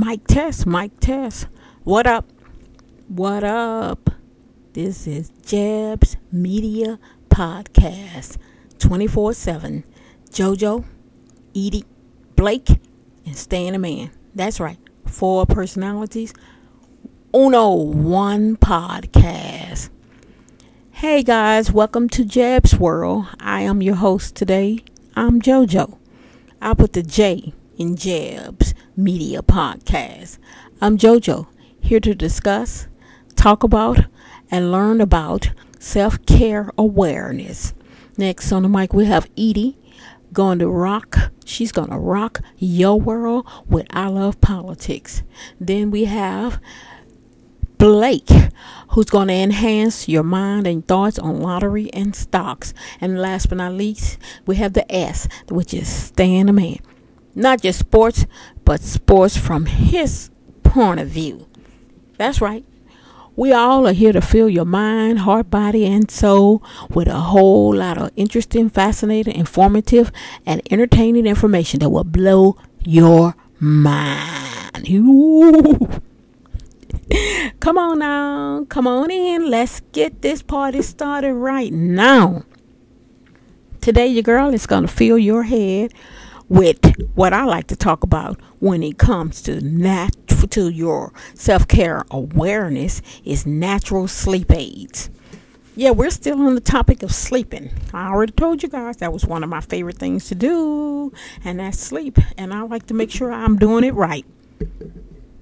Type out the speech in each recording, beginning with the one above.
Mic test, mic test. What up? What up? This is Jeb's Media Podcast 24 7. JoJo, Edie, Blake, and Stan the Man. That's right. Four personalities. Uno, one podcast. Hey guys, welcome to Jeb's World. I am your host today. I'm JoJo. I'll put the J in Jeb's Media Podcast. I'm JoJo, here to discuss, talk about, and learn about self care awareness. Next on the mic, we have Edie going to rock. She's going to rock your world with I Love Politics. Then we have Blake, who's going to enhance your mind and thoughts on lottery and stocks. And last but not least, we have the S, which is Stan the Man. Not just sports, but sports from his point of view. That's right. We all are here to fill your mind, heart, body, and soul with a whole lot of interesting, fascinating, informative, and entertaining information that will blow your mind. Come on now, come on in. Let's get this party started right now. Today, your girl is going to fill your head with what I like to talk about when it comes to nat- to your self-care awareness is natural sleep aids. Yeah, we're still on the topic of sleeping. I already told you guys that was one of my favorite things to do, and that's sleep. And I like to make sure I'm doing it right.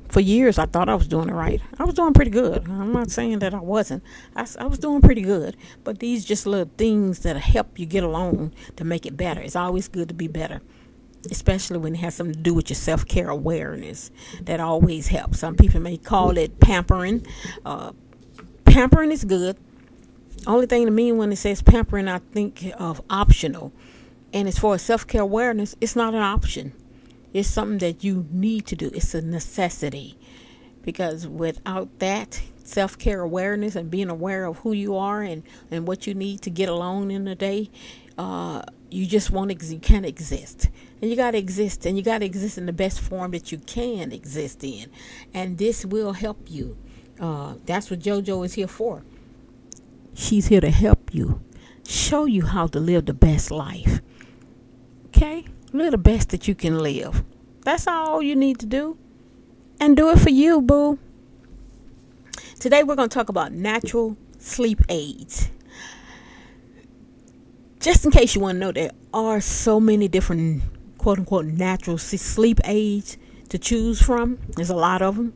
For years, I thought I was doing it right. I was doing pretty good. I'm not saying that I wasn't. I, I was doing pretty good. But these just little things that help you get along to make it better. It's always good to be better especially when it has something to do with your self care awareness. That always helps. Some people may call it pampering. Uh, pampering is good. Only thing to me when it says pampering, I think of optional. And as far as self care awareness, it's not an option. It's something that you need to do. It's a necessity. Because without that self care awareness and being aware of who you are and, and what you need to get along in the day, uh, you just won't ex- you can't exist and you got to exist and you got to exist in the best form that you can exist in. And this will help you. Uh, that's what jojo is here for. She's here to help you. Show you how to live the best life. Okay? Live the best that you can live. That's all you need to do. And do it for you boo. Today we're going to talk about natural sleep aids. Just in case you want to know, there are so many different quote unquote natural sleep aids to choose from. There's a lot of them.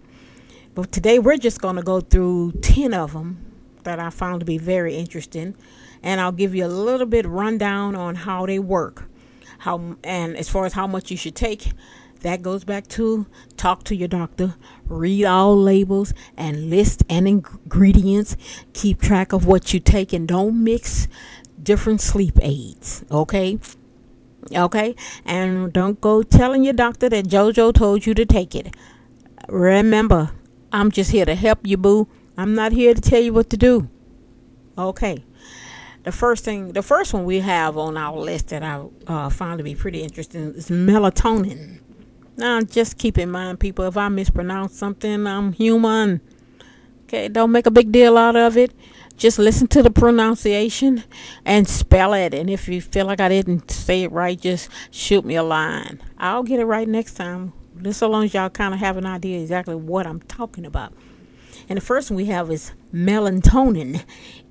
But today we're just going to go through 10 of them that I found to be very interesting. And I'll give you a little bit rundown on how they work. How and as far as how much you should take, that goes back to talk to your doctor, read all labels and list and ingredients, keep track of what you take and don't mix different sleep aids, okay? Okay? And don't go telling your doctor that JoJo told you to take it. Remember, I'm just here to help you, boo. I'm not here to tell you what to do. Okay. The first thing, the first one we have on our list that I uh, found to be pretty interesting is melatonin. Now, just keep in mind, people, if I mispronounce something, I'm human. Okay, don't make a big deal out of it. Just listen to the pronunciation and spell it. And if you feel like I didn't say it right, just shoot me a line. I'll get it right next time. Just so long as y'all kind of have an idea exactly what I'm talking about. And the first one we have is melatonin.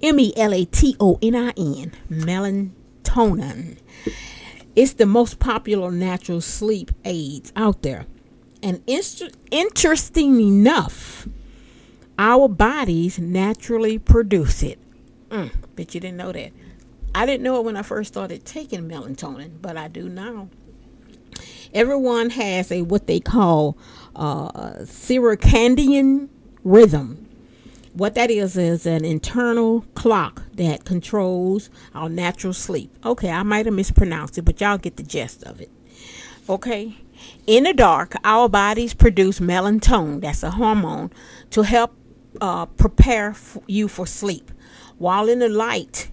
M E L A T O N I N. Melatonin. It's the most popular natural sleep aids out there. And interesting enough, our bodies naturally produce it. Mm, bet you didn't know that. I didn't know it when I first started taking melatonin, but I do now. Everyone has a what they call uh, circadian rhythm. What that is is an internal clock that controls our natural sleep. Okay, I might have mispronounced it, but y'all get the gist of it. Okay. In the dark, our bodies produce melatonin, that's a hormone, to help uh, prepare you for sleep. While in the light,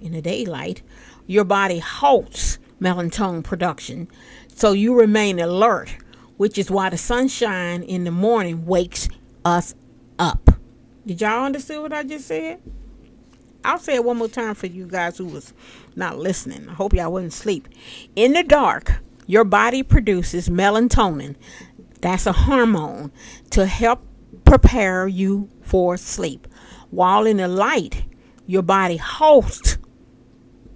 in the daylight, your body halts melatonin production, so you remain alert which is why the sunshine in the morning wakes us up. Did y'all understand what I just said? I'll say it one more time for you guys who was not listening. I hope y'all wouldn't sleep. In the dark, your body produces melatonin. That's a hormone to help prepare you for sleep. While in the light, your body hosts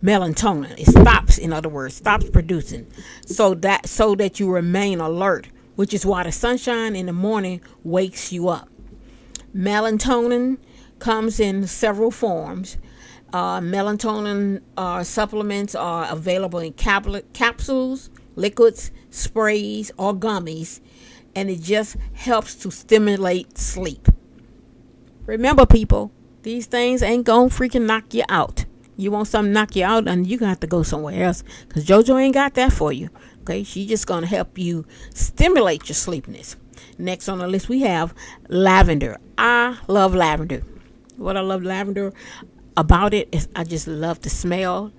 melatonin. It stops, in other words, stops producing, so that so that you remain alert. Which is why the sunshine in the morning wakes you up. Melatonin comes in several forms. Uh, melatonin uh, supplements are available in cap- capsules, liquids, sprays, or gummies, and it just helps to stimulate sleep. Remember, people, these things ain't gonna freaking knock you out. You want something knock you out, and you gonna have to go somewhere else, cause JoJo ain't got that for you. Okay, she's just gonna help you stimulate your sleepiness. Next on the list, we have lavender. I love lavender. What I love lavender about it is I just love the smell,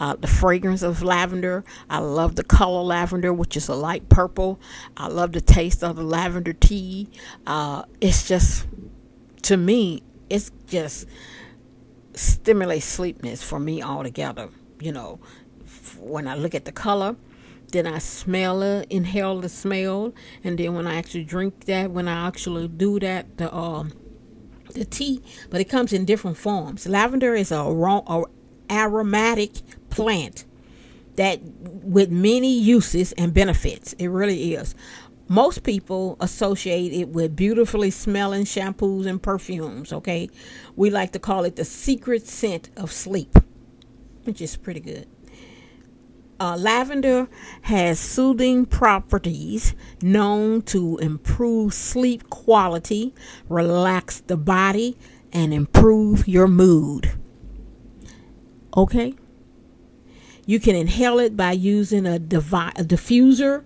uh, the fragrance of lavender. I love the color lavender, which is a light purple. I love the taste of the lavender tea. Uh, it's just, to me, it's just stimulates sleepiness for me altogether. You know, when I look at the color, then I smell it, inhale the smell, and then when I actually drink that, when I actually do that, the um, the tea, but it comes in different forms. Lavender is a, a aromatic plant that with many uses and benefits. It really is. Most people associate it with beautifully smelling shampoos and perfumes, okay? We like to call it the secret scent of sleep, which is pretty good. Uh, lavender has soothing properties known to improve sleep quality, relax the body, and improve your mood. Okay? You can inhale it by using a, devi- a diffuser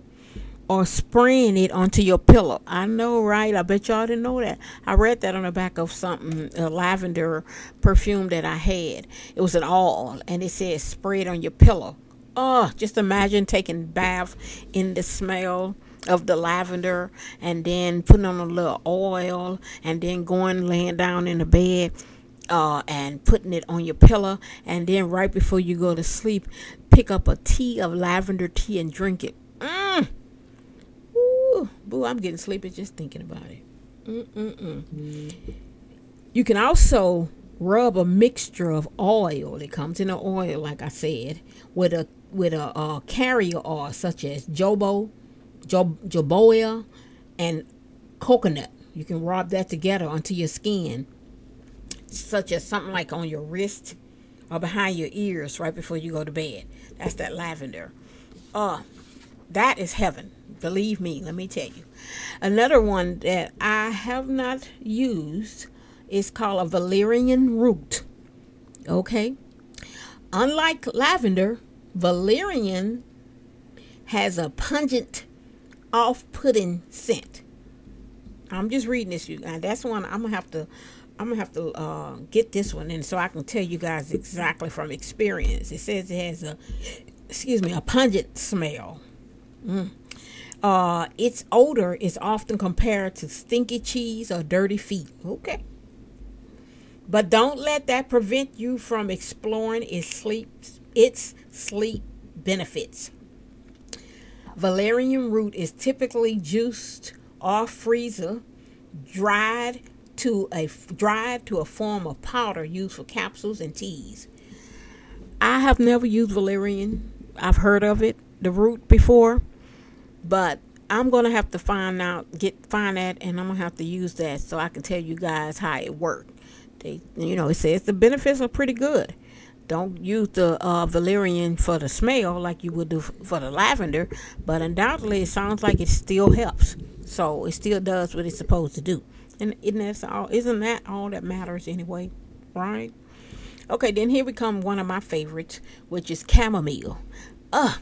or spraying it onto your pillow. I know, right? I bet y'all didn't know that. I read that on the back of something, a lavender perfume that I had. It was an all, and it said spray it on your pillow. Oh, just imagine taking bath in the smell of the lavender and then putting on a little oil and then going laying down in the bed uh, and putting it on your pillow and then right before you go to sleep pick up a tea of lavender tea and drink it mm. Ooh, boo i'm getting sleepy just thinking about it Mm-mm-mm. you can also rub a mixture of oil it comes in an oil like i said with a with a, a carrier oil such as jobo, jo, jojoba, and coconut. You can rub that together onto your skin, such as something like on your wrist or behind your ears right before you go to bed. That's that lavender. Uh, that is heaven. Believe me, let me tell you. Another one that I have not used is called a valerian root. Okay? Unlike lavender, valerian has a pungent, off-putting scent. I'm just reading this, you guys. That's one I'm gonna have to. I'm gonna have to uh, get this one in so I can tell you guys exactly from experience. It says it has a, excuse me, a pungent smell. Mm. Uh, its odor is often compared to stinky cheese or dirty feet. Okay. But don't let that prevent you from exploring its sleep its sleep benefits. Valerian root is typically juiced or freezer, dried to a dried to a form of powder used for capsules and teas. I have never used valerian. I've heard of it, the root before, but I'm gonna have to find out, get find that, and I'm gonna have to use that so I can tell you guys how it worked. They, you know, it says the benefits are pretty good. Don't use the uh, valerian for the smell like you would do for the lavender, but undoubtedly it sounds like it still helps. So it still does what it's supposed to do. Isn't that all, isn't that all that matters anyway? Right? Okay, then here we come one of my favorites, which is chamomile. Ugh.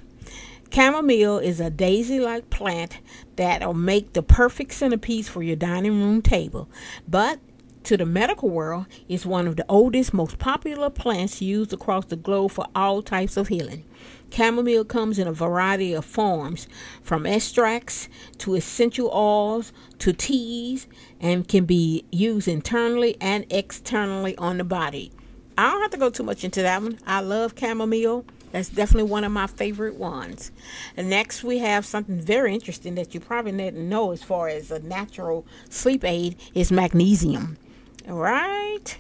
Chamomile is a daisy like plant that'll make the perfect centerpiece for your dining room table. But to the medical world, is one of the oldest, most popular plants used across the globe for all types of healing. Chamomile comes in a variety of forms, from extracts to essential oils to teas, and can be used internally and externally on the body. I don't have to go too much into that one. I love chamomile. That's definitely one of my favorite ones. And next, we have something very interesting that you probably didn't know as far as a natural sleep aid is magnesium. Right?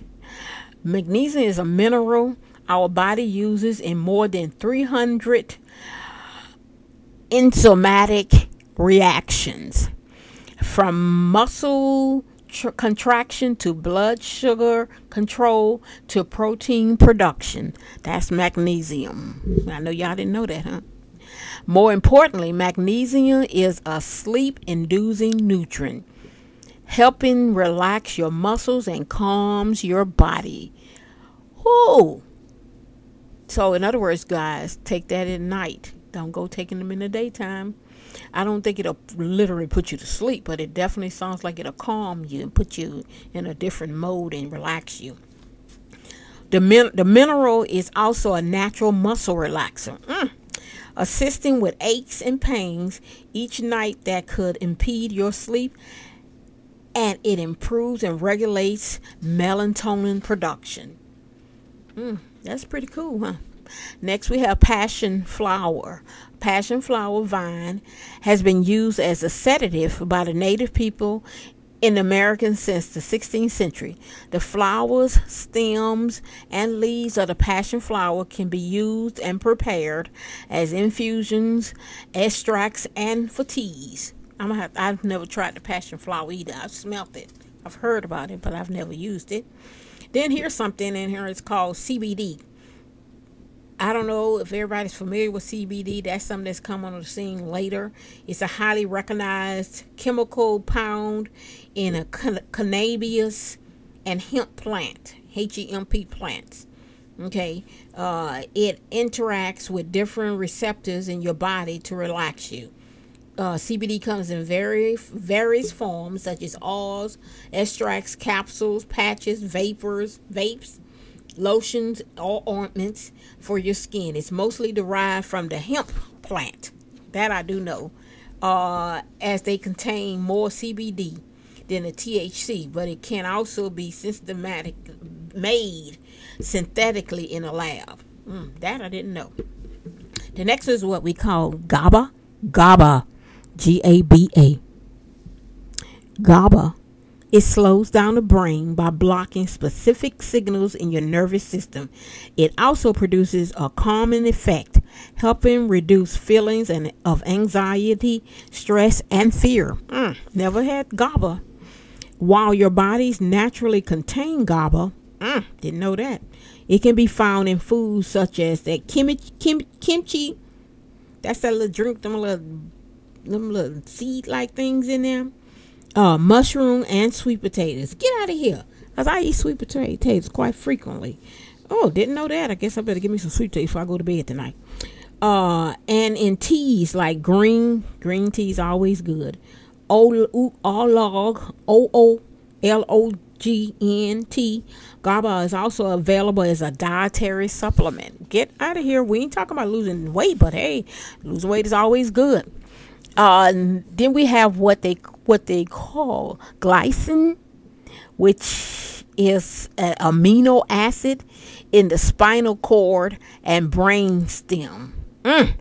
Magnesium is a mineral our body uses in more than 300 enzymatic reactions from muscle tr- contraction to blood sugar control to protein production. That's magnesium. I know y'all didn't know that, huh? More importantly, magnesium is a sleep inducing nutrient, helping relax your muscles and calms your body. Whoo! So, in other words, guys, take that at night. Don't go taking them in the daytime. I don't think it'll literally put you to sleep, but it definitely sounds like it'll calm you and put you in a different mode and relax you. The, min- the mineral is also a natural muscle relaxer, mm. assisting with aches and pains each night that could impede your sleep, and it improves and regulates melatonin production. Mm, that's pretty cool, huh? Next, we have passion flower. Passion flower vine has been used as a sedative by the native people in America since the 16th century. The flowers, stems, and leaves of the passion flower can be used and prepared as infusions, extracts, and for teas. I'm gonna have, I've never tried the passion flower either. I've smelt it. I've heard about it, but I've never used it. Then here's something in here. It's called CBD. I don't know if everybody's familiar with CBD. That's something that's come on the scene later. It's a highly recognized chemical pound in a cannabis and hemp plant, H-E-M-P plants. Okay, uh, it interacts with different receptors in your body to relax you. Uh, CBD comes in very various forms, such as oils, extracts, capsules, patches, vapors, vapes, lotions, or ointments for your skin. It's mostly derived from the hemp plant. That I do know. Uh, as they contain more CBD than the THC, but it can also be systematic made synthetically in a lab. Mm, that I didn't know. The next is what we call GABA. GABA. G A B A. GABA it slows down the brain by blocking specific signals in your nervous system. It also produces a calming effect, helping reduce feelings and, of anxiety, stress, and fear. Mm, never had GABA. While your bodies naturally contain GABA, mm, didn't know that. It can be found in foods such as that kimchi, kim, kimchi. That's that little drink, them little, them little seed-like things in there uh, mushroom and sweet potatoes. Get out of here. Because I eat sweet potatoes quite frequently. Oh, didn't know that. I guess I better give me some sweet potatoes before I go to bed tonight. Uh, and in teas like green, green tea is always good. Oolong, O O L O G N T. GABA is also available as a dietary supplement. Get out of here. We ain't talking about losing weight, but hey, losing weight is always good. Uh, then we have what they what they call glycine, which is an amino acid in the spinal cord and brain stem. Mm.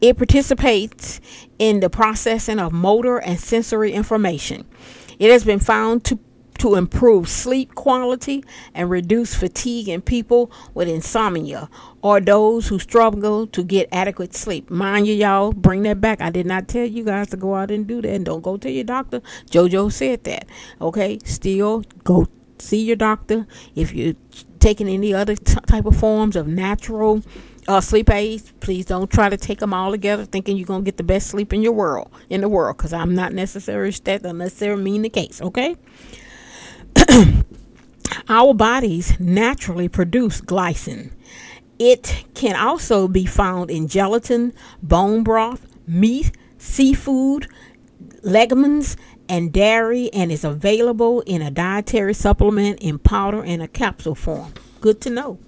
It participates in the processing of motor and sensory information. It has been found to to improve sleep quality and reduce fatigue in people with insomnia or those who struggle to get adequate sleep. Mind you, y'all, bring that back. I did not tell you guys to go out and do that. And don't go to your doctor. JoJo said that. Okay? Still go see your doctor. If you're taking any other t- type of forms of natural uh, sleep aids, please don't try to take them all together thinking you're going to get the best sleep in your world, in the world, because I'm not necessarily that they mean the case, okay? our bodies naturally produce glycine. It can also be found in gelatin, bone broth, meat, seafood, legumes and dairy and is available in a dietary supplement in powder and a capsule form. Good to know.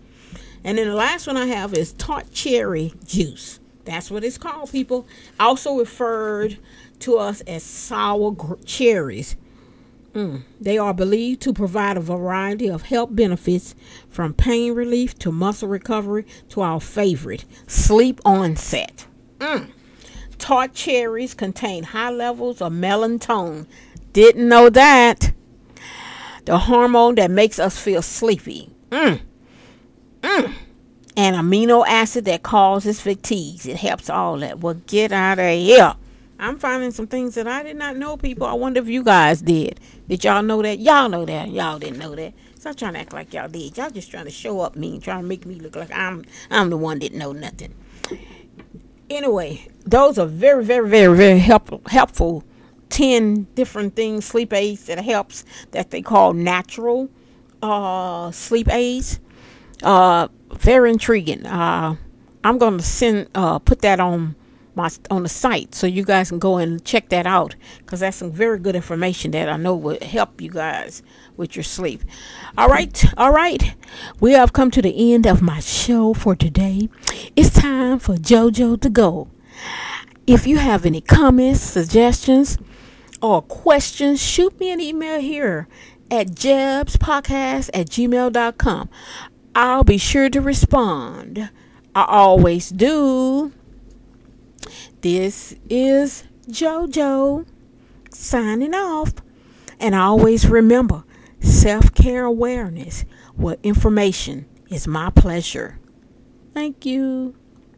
And then the last one I have is tart cherry juice. That's what it's called, people. Also referred to us as sour cherries. Mm. They are believed to provide a variety of health benefits from pain relief to muscle recovery to our favorite, sleep onset. Mm. Tart cherries contain high levels of melatonin. Didn't know that. The hormone that makes us feel sleepy. Mm. Mm. An amino acid that causes fatigue. It helps all that. Well, get out of here. I'm finding some things that I did not know, people. I wonder if you guys did. Did y'all know that? Y'all know that. Y'all didn't know that. Stop trying to act like y'all did. Y'all just trying to show up me, trying to make me look like I'm I'm the one that know nothing. Anyway, those are very, very, very, very helpful helpful. Ten different things, sleep aids that helps that they call natural uh, sleep aids. Uh, very intriguing. Uh, I'm to send uh, put that on my on the site so you guys can go and check that out because that's some very good information that I know will help you guys with your sleep. All right, all right. We have come to the end of my show for today. It's time for JoJo to go. If you have any comments, suggestions, or questions, shoot me an email here at jebspodcast at gmail.com. I'll be sure to respond. I always do. This is JoJo signing off. And always remember self care awareness with information is my pleasure. Thank you.